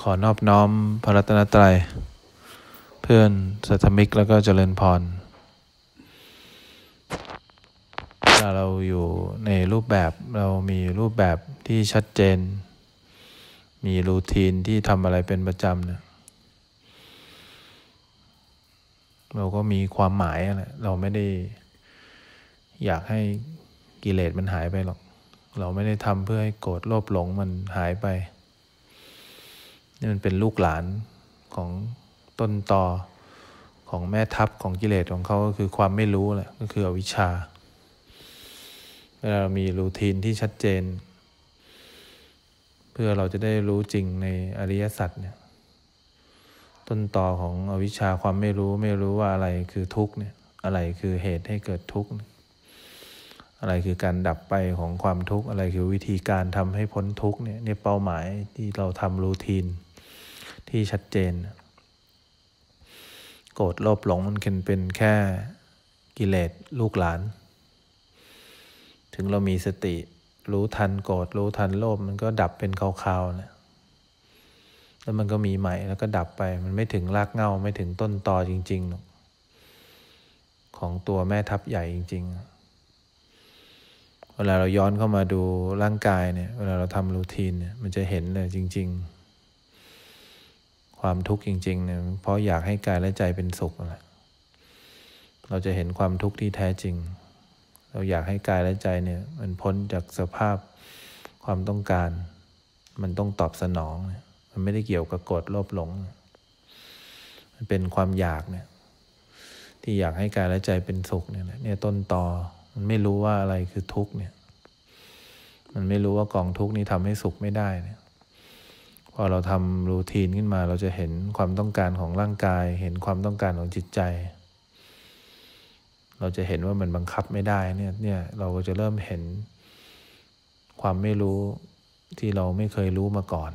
ขอนอบน้อมพระรัตนตรัย เพื่อนสัทมิกแล้วก็เจริญพรเวลาเราอยู่ในรูปแบบเรามีรูปแบบที่ชัดเจน มีรูทีนที่ทำอะไรเป็นประจำเนี่ยเราก็มีความหมายแหละเราไม่ได้อยากให้กิเลสมันหายไปหรอก เราไม่ได้ทำเพื่อให้โกรธโลภหลงมันหายไป นี่มันเป็นลูกหลานของต้นตอของแม่ทัพของกิเลสของเขาก็คือความไม่รู้แหละก็คืออวิชชาเวลาเรามีรูทีนที่ชัดเจน เพื่อเราจะได้รู้จริงในอริยสัจเนี่ยต้นตอของอวิชชาความไม่รู้ไม่รู้ว่าอะไรคือทุกข์เนี่ยอะไรคือเหตุให้เกิดทุกข์อะไรคือการดับไปของความทุกข์อะไรคือวิธีการทำให้พ้นทุกข์เนี่ยเนี่ยเป้าหมายที่เราทำรูทีน ที่ชัดเจน โกรธโลภหลงมันเป็นแค่กิเลสลูกหลาน ถึงเรามีสติรู้ทันโกรธรู้ทันโลภมันก็ดับเป็นคราวๆนะแล้วมันก็มีใหม่แล้วก็ดับไปมันไม่ถึงรากเงาไม่ถึงต้นตอจริงๆหรอกของตัวแม่ทัพใหญ่จริง ๆ เวลาเราย้อนเข้ามาดูร่างกายเนี่ย เวลาเราทำรูทีนเนี่ย มันจะเห็นเลยจริง ๆ ความทุกข์จริงๆเนี่ยเพราะอยากให้กายและใจเป็นสุขเราจะเห็นความทุกข์ที่แท้จริง เราอยากให้กายและใจเนี่ย มันพ้นจากสภาพความต้องการ มันต้องตอบสนอง มันไม่ได้เกี่ยวกับกดโลภหลง มันเป็นความอยากเนี่ย ที่อยากให้กายและใจเป็นสุขเนี่ยเนี่ยต้นตอมันไม่รู้ว่าอะไรคือทุกข์เนี่ย มันไม่รู้ว่ากองทุกข์นี้ทำให้สุขไม่ได้เนี่ย พอเราทำรูทีนขึ้นมา เราจะเห็นความต้องการของร่างกาย เห็นความต้องการของจิตใจ เราจะเห็นว่ามันบังคับไม่ได้เนี่ยเนี่ยเราก็จะเริ่มเห็นความไม่รู้ที่เราไม่เคยรู้มาก่อน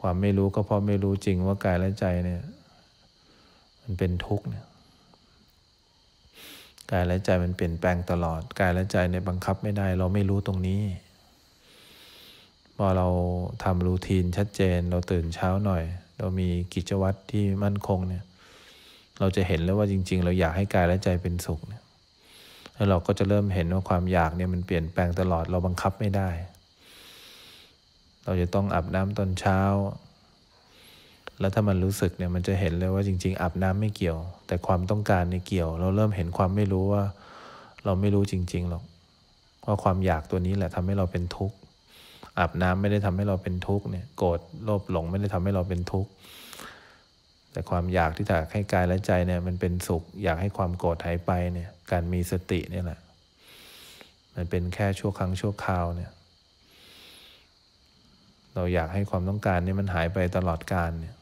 ความไม่รู้ก็เพราะไม่รู้จริงว่ากายและใจเนี่ย มันเป็นทุกข์เนี่ยกายและใจมันเปลี่ยนแปลงตลอด กายและใจเนี่ยบังคับไม่ได้ เราไม่รู้ตรงนี้ พอเราทำรูทีนชัดเจน เราตื่นเช้าหน่อย เรามีกิจวัตรที่มั่นคงเนี่ย เราจะเห็นแล้วว่าจริง ๆ เราอยากให้กายและใจเป็นสุขเนี่ยแล้วเราก็จะเริ่มเห็นว่าความอยากเนี่ยมันเปลี่ยนแปลงตลอดเราบังคับไม่ได้ เราจะต้องอาบน้ำตอนเช้า แล้วถ้ามันรู้สึกเนี่ยมันจะเห็นเลยว่าจริง ๆอาบน้ำไม่เกี่ยว แต่ความต้องการในเกี่ยว เราเริ่มเห็นความไม่รู้ว่า เราไม่รู้จริง ๆหรอกว่าความอยากตัวนี้แหละทำให้เราเป็นทุกข์ อาบน้ำไม่ได้ทำให้เราเป็นทุกข์เนี่ยโกรธโลภหลงไม่ได้ทำให้เราเป็นทุกข์แต่ความอยากที่จะให้กายและใจเนี่ยมันเป็นสุข อยากให้ความโกรธหายไปเนี่ยการมีสติเนี่ยแหละมันเป็นแค่ชั่วครั้งชั่วคราวเนี่ยเราอยากให้ความต้องการนี่มันหายไปตลอดกาลเนี่ย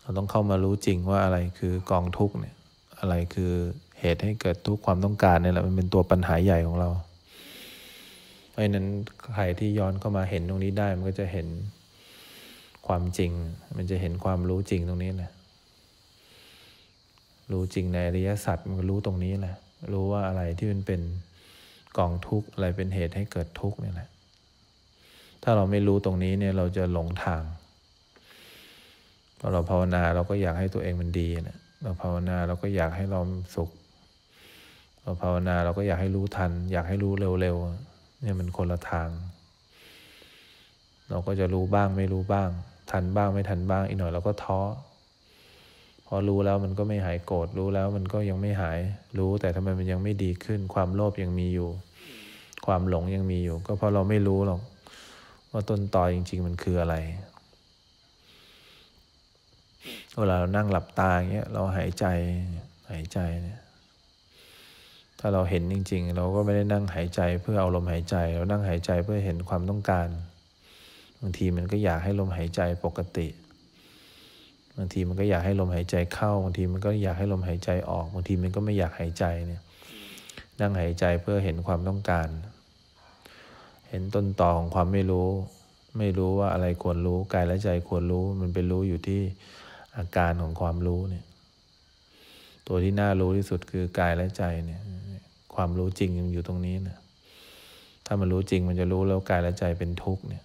เราต้องเข้ามารู้จริงว่าอะไรคือกองทุกข์เนี่ยอะไรคือเหตุให้เกิดทุกข์ความต้องการเนี่ยแหละมันเป็นตัวปัญหาใหญ่ของเรา พราะนั้นใครที่ย้อนเข้ามาเห็นตรงนี้ได้มันก็จะเห็นความจริง มันจะเห็นความรู้จริงตรงนี้แหละรู้จริงในอริยสัจมันรู้ตรงนี้แหละ รู้ว่าอะไรที่มันเป็นกองทุกข์อะไรเป็นเหตุให้เกิดทุกข์นี่แหละ ถ้าเราไม่รู้ตรงนี้เนี่ยเราจะหลงทางพอเราภาวนาเราก็อยากให้ตัวเองมันดีนะเราภาวนาเราก็อยากให้เราสุขเราภาวนาเราก็อยากให้รู้ทัน อยากให้รู้เร็วๆ เนี่ยมันคนละทาง เราก็จะรู้บ้างไม่รู้บ้าง ทันบ้างไม่ทันบ้างอีกหน่อยเราก็ท้อพอรู้แล้วมันก็ไม่หายโกรธรู้แล้วมันก็ยังไม่หายรู้แต่ทำไมมันยังไม่ดีขึ้น ความโลภยังมีอยู่ ความหลงยังมีอยู่ ก็เพราะเราไม่รู้หรอกว่าต้นตอจริง ๆ มันคืออะไรเวลาเรานั่งหลับตาอย่างเงี้ยเราหายใจหายใจเนี่ยาเราเห็นจริง ๆ เราก็ไม่ได้นั่งหายใจเพื่อเอาลมหายใจ เรานั่งหายใจเพื่อเห็นความต้องการบางทีมันก็อยากให้ลมหายใจปกติบางทีมันก็อยากให้ลมหายใจเข้าบางทีมันก็อยากให้ลมหายใจออกบางทีมันก็ไม่อยากหายใจเนี่ย นั่งหายใจเพื่อเห็นความต้องการ เห็นต้นตอของความไม่รู้ ไม่รู้ว่าอะไรควรรู้กายและใจควรรู้ มันเป็นรู้อยู่ที่อาการของความรู้เนี่ย ตัวที่น่ารู้ที่สุดคือกายและใจเนี่ย ความรู้จริงยังอยู่ตรงนี้นะถ้ามันรู้จริงมันจะรู้แล้วกายและใจเป็นทุกข์เนี่ย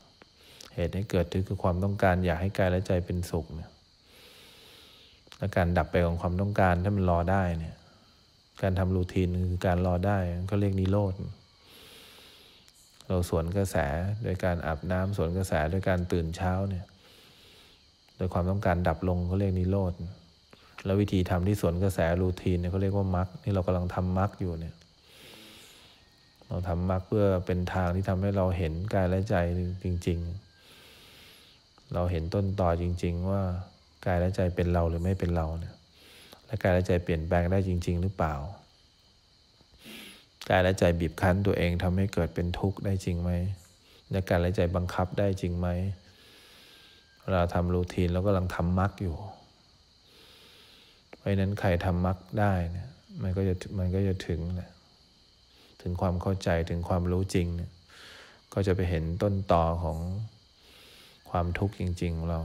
เหตุให้เกิดคือความต้องการ อยากให้กายและใจเป็นสุขเนี่ยและการดับไปของความต้องการถ้ามันรอได้เนี่ย การทำรูทีนคือการรอได้ก็เรียกนิโรธเราสวนกระแสโดยการอาบน้ำสวนกระแสโดยการตื่นเช้าเนี่ย โดยความต้องการดับลงเขาเรียกนิโรธแล้ววิธีทำที่สวนกระแสรูทีนเนี่ยเขาเรียกว่ามรรคนี่เรากำลังทำมรรคอยู่เนี่ย เราทำมรรคเพื่อเป็นทางที่ทำให้เราเห็นกายและใจจริง ๆ เราเห็นต้นต่อจริง ๆ ว่ากายและใจเป็นเราหรือไม่เป็นเราเนี่ยและกายและใจเปลี่ยนแปลงได้จริง ๆ หรือเปล่ากายและใจบีบคั้นตัวเองทำให้เกิดเป็นทุกข์ได้จริงไหมและกายและใจบังคับได้จริงไหมเราทำรูทีนแล้วก็กำลังทำมรรคอยู่ เพราะนั้นใครทำมรรคได้เนี่ยมันก็จะมันก็จะถึงแหละ ถึงความเข้าใจถึงความรู้จริงเนี่ยก็จะไปเห็นต้นต่อของความทุกข์จริงๆเรา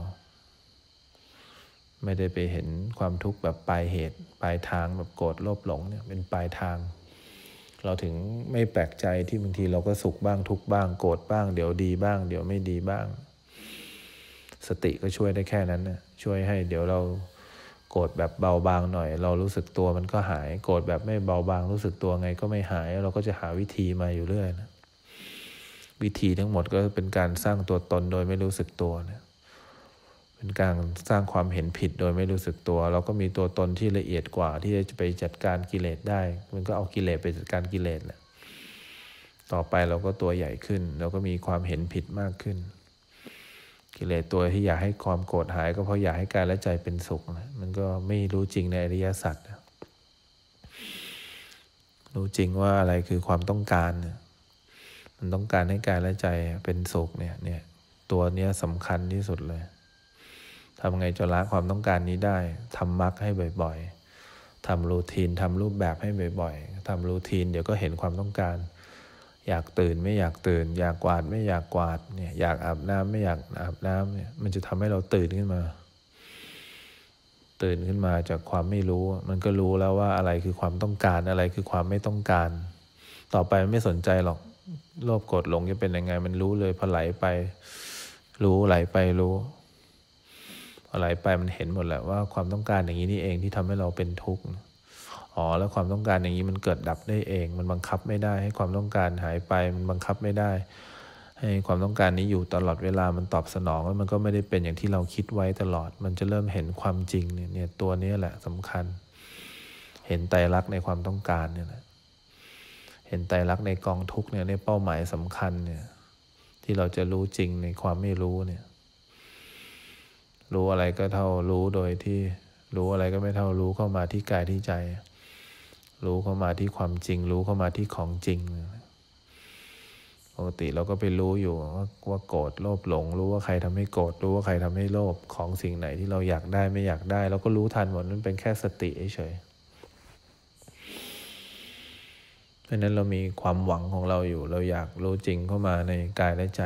ไม่ได้ไปเห็นความทุกข์แบบปลายเหตุปลายทางแบบโกรธโลภหลงเนี่ยเป็นปลายทาง เราถึงไม่แปลกใจที่บางทีเราก็สุขบ้างทุกบ้างโกรธบ้าง เดี๋ยวดีบ้าง เดี๋ยวไม่ดีบ้าง สติก็ช่วยได้แค่นั้นนะช่วยให้เดี๋ยวเรา โกรธแบบเบาบางหน่อย เรารู้สึกตัวมันก็หาย โกรธแบบไม่เบาบางรู้สึกตัวไงก็ไม่หาย เราก็จะหาวิธีมาอยู่เรื่อยนะวิธีทั้งหมดก็เป็นการสร้างตัวตนโดยไม่รู้สึกตัวเนะเป็นการสร้างความเห็นผิดโดยไม่รู้สึกตัว เราก็มีตัวตนที่ละเอียดกว่า ที่จะไปจัดการกิเลสได้ มันก็เอากิเลสไปจัดการกิเลสแหละต่อไปเราก็ตัวใหญ่ขึ้น เราก็มีความเห็นผิดมากขึ้น กิเลสตัวที่อยากให้ความโกรธหาย ก็เพราะอยากให้กายและใจเป็นสุขนะมันก็ไม่รู้จริงในอริยสัจรู้จริงว่าอะไรคือความต้องการมันต้องการให้กายและใจเป็นสุขเนี่ยเนี่ยตัวเนี้ยสำคัญที่สุดเลยทำไงจะละความต้องการนี้ได้ทำมรรคให้บ่อยๆทำรูทีนทำรูปแบบให้บ่อยๆทำรูทีนเดี๋ยวก็เห็นความต้องการ อยากตื่นไม่อยากตื่น อยากกวาดไม่อยากกวาดเนี่ยอยากอาบน้ำไม่อยากอาบน้ำเนี่ยมันจะทำให้เราตื่นขึ้นมา ตื่นขึ้นมาจากความไม่รู้ มันก็รู้แล้วว่าอะไรคือความต้องการอะไรคือความไม่ต้องการ ต่อไปไม่สนใจหรอกโลภโกรธหลงจะเป็นยังไง มันรู้เลยพอไหลไป รู้ไหลไปรู้พอะไรไปมันเห็นหมดแหละว่าความต้องการอย่างนี้นี่เองที่ทำให้เราเป็นทุกข์ อ๋อแล้วความต้องการอย่างนี้มันเกิดดับได้เอง มันบังคับไม่ได้ ให้ความต้องการหายไป มันบังคับไม่ได้ ให้ความต้องการนี้อยู่ตลอดเวลามันตอบสนองแล้วมันก็ไม่ได้เป็นอย่างที่เราคิดไว้ตลอด มันจะเริ่มเห็นความจริงเนี่ยเนี่ยตัวนี้แหละสำคัญ เห็นไตรลักษณ์ในความต้องการเนี่ยแหละเห็นไตรลักษณ์ในกองทุกเนี่ยในเป้าหมายสำคัญเนี่ยที่เราจะรู้จริงในความไม่รู้เนี่ย รู้อะไรก็เท่ารู้โดยที่รู้อะไรก็ไม่เท่ารู้เข้ามาที่กายที่ใจ รู้เข้ามาที่ความจริง รู้เข้ามาที่ของจริง ปกติเราก็ไปรู้อยู่ว่าว่าโกรธโลภหลง รู้ว่าใครทำให้โกรธรู้ว่าใครทำให้โลภของสิ่งไหนที่เราอยากได้ไม่อยากได้เราก็รู้ทันหมดมันเป็นแค่สติเฉยเพราะนั้นเรามีความหวังของเราอยู่ เราอยากรู้จริงเข้ามาในกายและใจ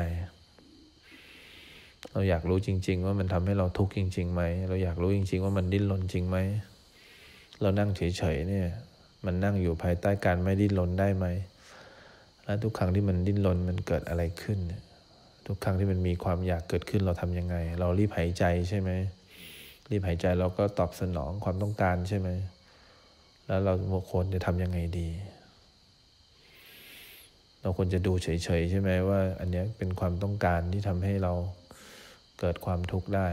เราอยากรู้จริง ๆ ว่ามันทำให้เราทุกข์จริงๆไหมเราอยากรู้จริง ๆ ว่ามันดิ้นรนจริงไหมเรานั่งเฉยๆเนี่ย มันนั่งอยู่ภายใต้การไม่ดิ้นรนได้ไหม และทุกครั้งที่มันดิ้นรนมันเกิดอะไรขึ้น ทุกครั้งที่มันมีความอยากเกิดขึ้นเราทํำยังไง เรารีบหายใจใช่ไหม รีบหายใจเราก็ตอบสนองความต้องการใช่ไหม แล้วเราควรจะทำยังไงดี เราควรจะดูเฉยๆใช่ไหมว่า อันนี้เป็นความต้องการที่ทำให้เราเกิดความทุกข์ได้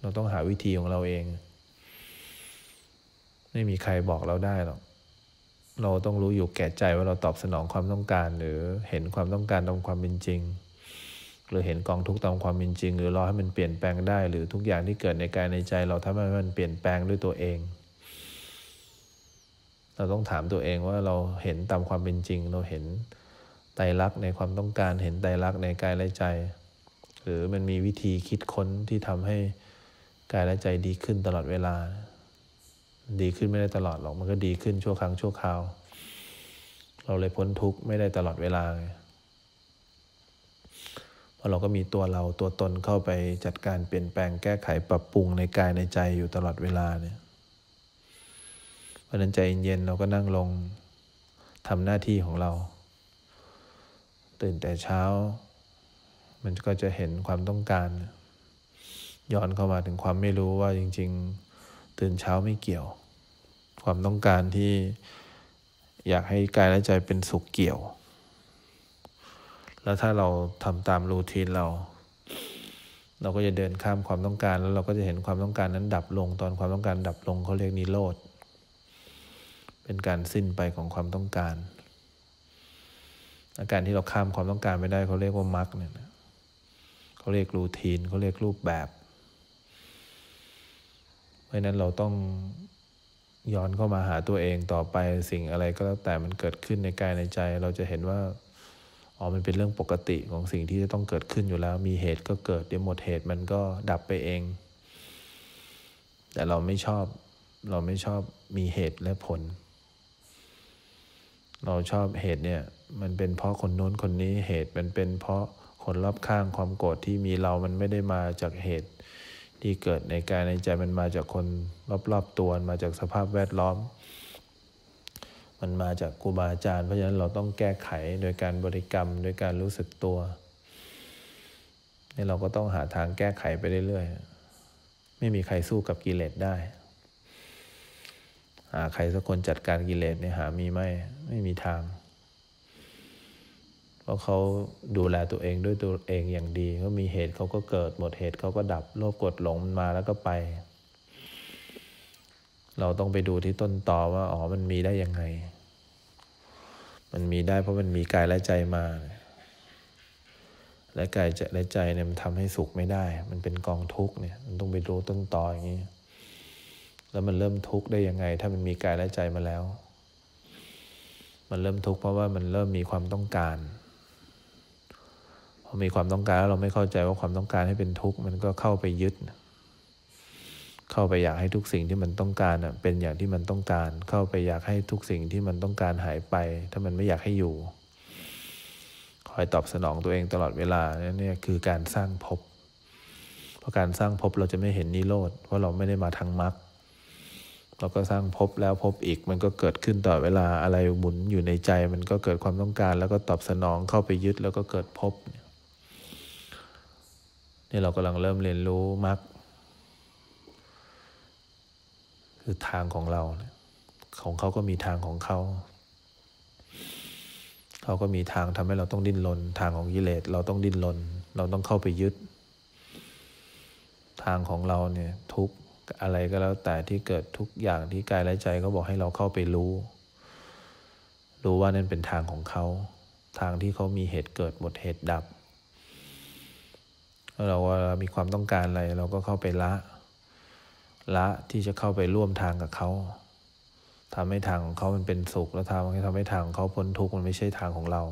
เราต้องหาวิธีของเราเอง ไม่มีใครบอกเราได้หรอก เราต้องรู้อยู่แก่ใจว่าเราตอบสนองความต้องการ หรือเห็นความต้องการตามความเป็นจริง หรือเห็นกองทุกตามความเป็นจริง หรือรอให้มันเปลี่ยนแปลงได้ หรือทุกอย่างที่เกิดในกายในใจ เราทำให้มันเปลี่ยนแปลงด้วยตัวเอง เราต้องถามตัวเองว่าเราเห็นตามความเป็นจริง เราเห็นไตรลักษณ์ในความต้องการ เห็นไตรลักษณ์ในกายและใจ หรือมันมีวิธีคิดค้นที่ทำให้กายและใจดีขึ้นตลอดเวลา ดีขึ้นไม่ได้ตลอดหรอก มันก็ดีขึ้นชั่วครั้งชั่วคราว เราเลยพ้นทุกข์ไม่ได้ตลอดเวลาไงเพราะเราก็มีตัวเราตัวตนเข้าไปจัดการเปลี่ยนแปลงแก้ไขปรับปรุงในกายในใจอยู่ตลอดเวลาเนี่ยเพราะนั้นใจเย็นเราก็นั่งลงทำหน้าที่ของเรา ตื่นแต่เช้า มันก็จะเห็นความต้องการ ย้อนเข้ามาถึงความไม่รู้ว่าจริง ๆ ตื่นเช้าไม่เกี่ยว ความต้องการที่อยากให้กายและใจเป็นสุขเกี่ยว แล้วถ้าเราทำตามรูทีนเรา เราก็จะเดินข้ามความต้องการ แล้วเราก็จะเห็นความต้องการนั้นดับลง ตอนความต้องการดับลงเขาเรียกนิโรธ เป็นการสิ้นไปของความต้องการ อาการที่เราข้ามความต้องการไม่ได้เขาเรียกว่ามรรคเนี่ยเขาเรียกรูทีนเขาเรียกรูปแบบ เพราะนั้นเราต้องย้อนเข้ามาหาตัวเองต่อไปสิ่งอะไรก็แล้วแต่มันเกิดขึ้นในกายในใจ เราจะเห็นว่าอ๋อมันเป็นเรื่องปกติของสิ่งที่จะต้องเกิดขึ้นอยู่แล้ว มีเหตุก็เกิดเดี๋ยวหมดเหตุมันก็ดับไปเอง แต่เราไม่ชอบเราไม่ชอบมีเหตุและผล เราชอบเหตุเนี่ย มันเป็นเพราะคนโน้นคนนี้เหตุมันเป็นเพราะคนรอบข้างความโกรธที่มีเรามันไม่ได้มาจากเหตุ ที่เกิดในกายในใจมันมาจากคนรอบๆตัวมาจากสภาพแวดล้อม มันมาจากครูบาอาจารย์เพราะฉะนั้นเราต้องแก้ไขโดยการบริกรรมโดยการรู้สึกตัวนี่เราก็ต้องหาทางแก้ไขไปเรื่อยๆไม่มีใครสู้กับกิเลสได้ หาใครสักคนจัดการกิเลสเนี่ยหามีไหมไม่มีทาง เพราะเขาดูแลตัวเองด้วยตัวเองอย่างดีเขามีเหตุเขาก็เกิดหมดเหตุเขาก็ดับโลภกดหลงมันมาแล้วก็ไป เราต้องไปดูที่ต้นตอว่าอ๋อมันมีได้ยังไง มันมีได้เพราะมันมีกายและใจมา และกายและใจเนี่ยมันทำให้สุขไม่ได้ มันเป็นกองทุกข์เนี่ยมันต้องไปดูต้นตออย่างนี้แล้วมันเริ่มทุกข์ได้ยังไง ถ้ามันมีกายและใจมาแล้ว มันเริ่มทุกข์เพราะว่ามันเริ่มมีความต้องการ มีความต้องการแล้วเราไม่เข้าใจว่าความต้องการให้เป็นทุกข์มันก็เข้าไปยึด เข้าไปอยากให้ทุกสิ่งที่มันต้องการเป็นอย่างที่มันต้องการ เข้าไปอยากให้ทุกสิ่งที่มันต้องการหายไป ถ้ามันไม่อยากให้อยู่ คอยตอบสนองตัวเองตลอดเวลานี่คือการสร้างภพเพราะการสร้างภพเราจะไม่เห็นนิโรธเพราะเราไม่ได้มาทางมรรคเราก็สร้างภพแล้วภพอีกมันก็เกิดขึ้นต่อเวลาอะไรหมุนอยู่ในใจ มันก็เกิดความต้องการ แล้วก็ตอบสนองเข้าไปยึดแล้วก็เกิดภพเนี่ย นี่เรากำลังเริ่มเรียนรู้มรรคคือทางของเรา ของเขาก็มีทางของเขา เขาก็มีทางทำให้เราต้องดิ้นรนทางของกิเลสเราต้องดิ้นรนเราต้องเข้าไปยึด ทางของเราเนี่ยทุกอะไรก็แล้วแต่ที่เกิดทุกอย่างที่กายและใจเขาบอกให้เราเข้าไปรู้ รู้ว่านั่นเป็นทางของเขา ทางที่เขามีเหตุเกิดหมดเหตุดับ เราว่ามีความต้องการอะไร เราก็เข้าไปละ ละที่จะเข้าไปร่วมทางกับเขาทำให้ทางของเขามันเป็นสุข แล้วทำให้ทำให้ทางของเขาพ้นทุกข์มันไม่ใช่ทางของเรา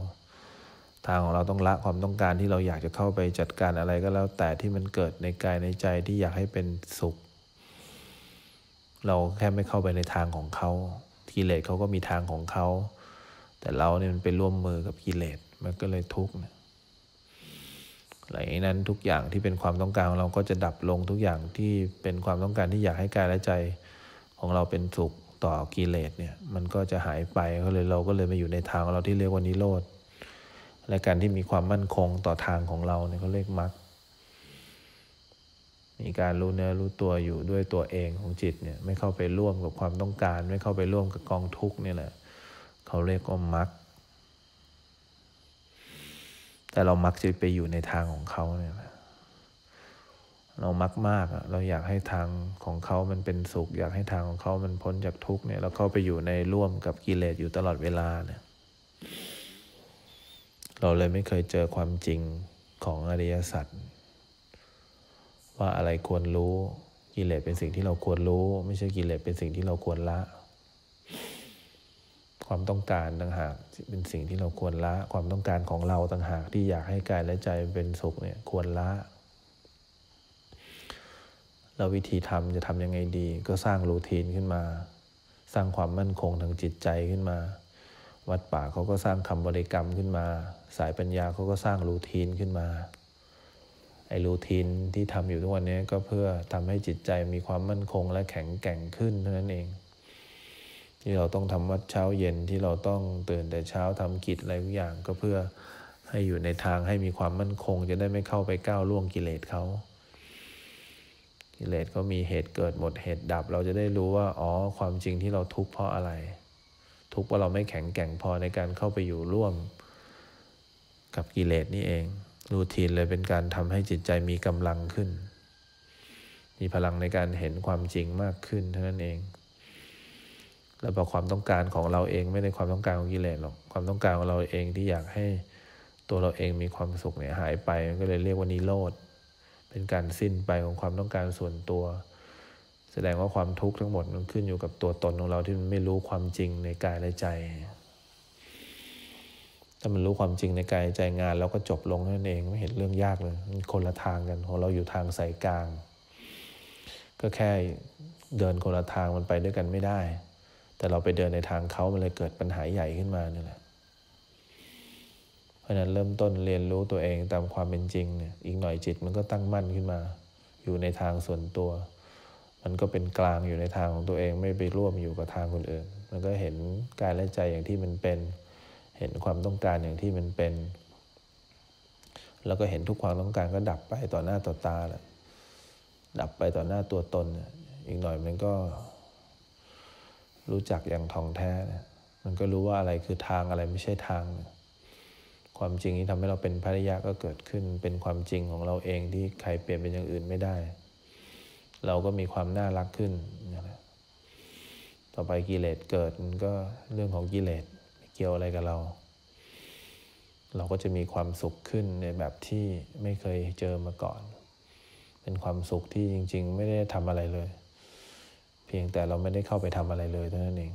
ทางของเราต้องละความต้องการที่เราอยากจะเข้าไปจัดการอะไรก็แล้ว แต่ที่มันเกิดในกายในใจที่อยากให้เป็นสุข เราแค่ไม่เข้าไปในทางของเขากิเลสเขาก็มีทางของเขาแต่เราเนี่ยมันไปร่วมมือกับกิเลสมันก็เลยทุกข์ หลนั้นทุกอย่างที่เป็นความต้องการของเราก็จะดับลงทุกอย่างที่เป็นความต้องการที่อยากให้กายและใจของเราเป็นสุขต่อกิเลสเนี่ยมันก็จะหายไปก็เลยเราก็เลยมาอยู่ในทางของเราที่เรียกว่านิโรธและการที่มีความมั่นคงต่อทางของเราเนี่ยเขาเรียกมรรคมีการรู้เนื้อรู้ตัวอยู่ด้วยตัวเองของจิตเนี่ยไม่เข้าไปร่วมกับความต้องการ ไม่เข้าไปร่วมกับกองทุกข์นี่แหละเขาเรียกว่ามรรค แต่เรามักจะไปอยู่ในทางของเขาเนี่ยเรามักมากอะเราอยากให้ทางของเขามันเป็นสุข อยากให้ทางของเขามันพ้นจากทุกข์เนี่ยเราเข้าไปอยู่ในร่วมกับกิเลสอยู่ตลอดเวลาเนี่ย เราเลยไม่เคยเจอความจริงของอริยสัจว่าอะไรควรรู้กิเลสเป็นสิ่งที่เราควรรู้ ไม่ใช่กิเลสเป็นสิ่งที่เราควรละ ความต้องการต่างหากเป็นสิ่งที่เราควรละ ความต้องการของเราต่างหากที่อยากให้กายและใจเป็นสุขเนี่ยควรละเราวิธีทำจะทำยังไงดี ก็สร้างรูทีนขึ้นมา สร้างความมั่นคงทางจิตใจขึ้นมา วัดป่าเขาก็สร้างคำบริกรรมขึ้นมา สายปัญญาเขาก็สร้างรูทีนขึ้นมาไอ้รูทีนที่ทำอยู่ทุกวันนี้ก็เพื่อทำให้จิตใจมีความมั่นคงและแข็งแกร่งขึ้นเท่านั้นเอง ที่เราต้องทำวัดเช้าเย็นที่เราต้องตื่นแต่เช้าทำกิจอะไรทุกอย่างก็เพื่อให้อยู่ในทางให้มีความมั่นคง จะได้ไม่เข้าไปก้าวล่วงกิเลสเขากิเลสเขามีเหตุเกิดหมดเหตุดับ เราจะได้รู้ว่าอ๋อความจริงที่เราทุกข์เพราะอะไร ทุกข์เพราะเราไม่แข็งแกร่งพอในการเข้าไปอยู่ร่วม กับกิเลสนี่เองรูทีนเลยเป็นการทำให้จิตใจมีกำลังขึ้น มีพลังในการเห็นความจริงมากขึ้นเท่านั้นเอง แล้วพอความต้องการของเราเองไม่ได้ความต้องการของกิเลสหรอกความต้องการของเราเองที่อยากให้ตัวเราเองมีความสุขเนี่ยหายไปก็เลยเรียกว่านิโรธเป็นการสิ้นไปของความต้องการส่วนตัว แสดงว่าความทุกข์ทั้งหมดมันขึ้นอยู่กับตัวตนของเราที่มันไม่รู้ความจริงในกายและใจ ถ้ามันรู้ความจริงในกายใจงานเราก็จบลงนั่นเองไม่เห็นเรื่องยากเลยคนละทางกันของเราอยู่ทางสายกลาง ก็แค่เดินคนละทางมันไปด้วยกันไม่ได้ แต่เราไปเดินในทางเขามันเลยเกิดปัญหาใหญ่ขึ้นมานี่แหละเพราะนั้นเริ่มต้นเรียนรู้ตัวเองตามความเป็นจริงเนี่ยอีกหน่อยจิตมันก็ตั้งมั่นขึ้นมา อยู่ในทางส่วนตัว มันก็เป็นกลางอยู่ในทางของตัวเองไม่ไปร่วมอยู่กับทางคนอื่น มันก็เห็นกายและใจอย่างที่มันเป็น เห็นความต้องการอย่างที่มันเป็น แล้วก็เห็นทุกความต้องการก็ดับไปต่อหน้าต่อตาแหละดับไปต่อหน้าตัวตน อีกหน่อยมันก็ รู้จักอย่างทองแท้นะมันก็รู้ว่าอะไรคือทางอะไรไม่ใช่ทาง ความจริงที่ทำให้เราเป็นภริยะก็เกิดขึ้น เป็นความจริงของเราเองที่ใครเปลี่ยนเป็นอย่างอื่นไม่ได้ เราก็มีความน่ารักขึ้นนะต่อไปกิเลสเกิดมันก็เรื่องของกิเลสเกี่ยวอะไรกับเรา เราก็จะมีความสุขขึ้นในแบบที่ไม่เคยเจอมาก่อน เป็นความสุขที่จริง ๆ ไม่ได้ทำอะไรเลย พียงแต่เราไม่ได้เข้าไปทำอะไรเลยเท่านั้นเอง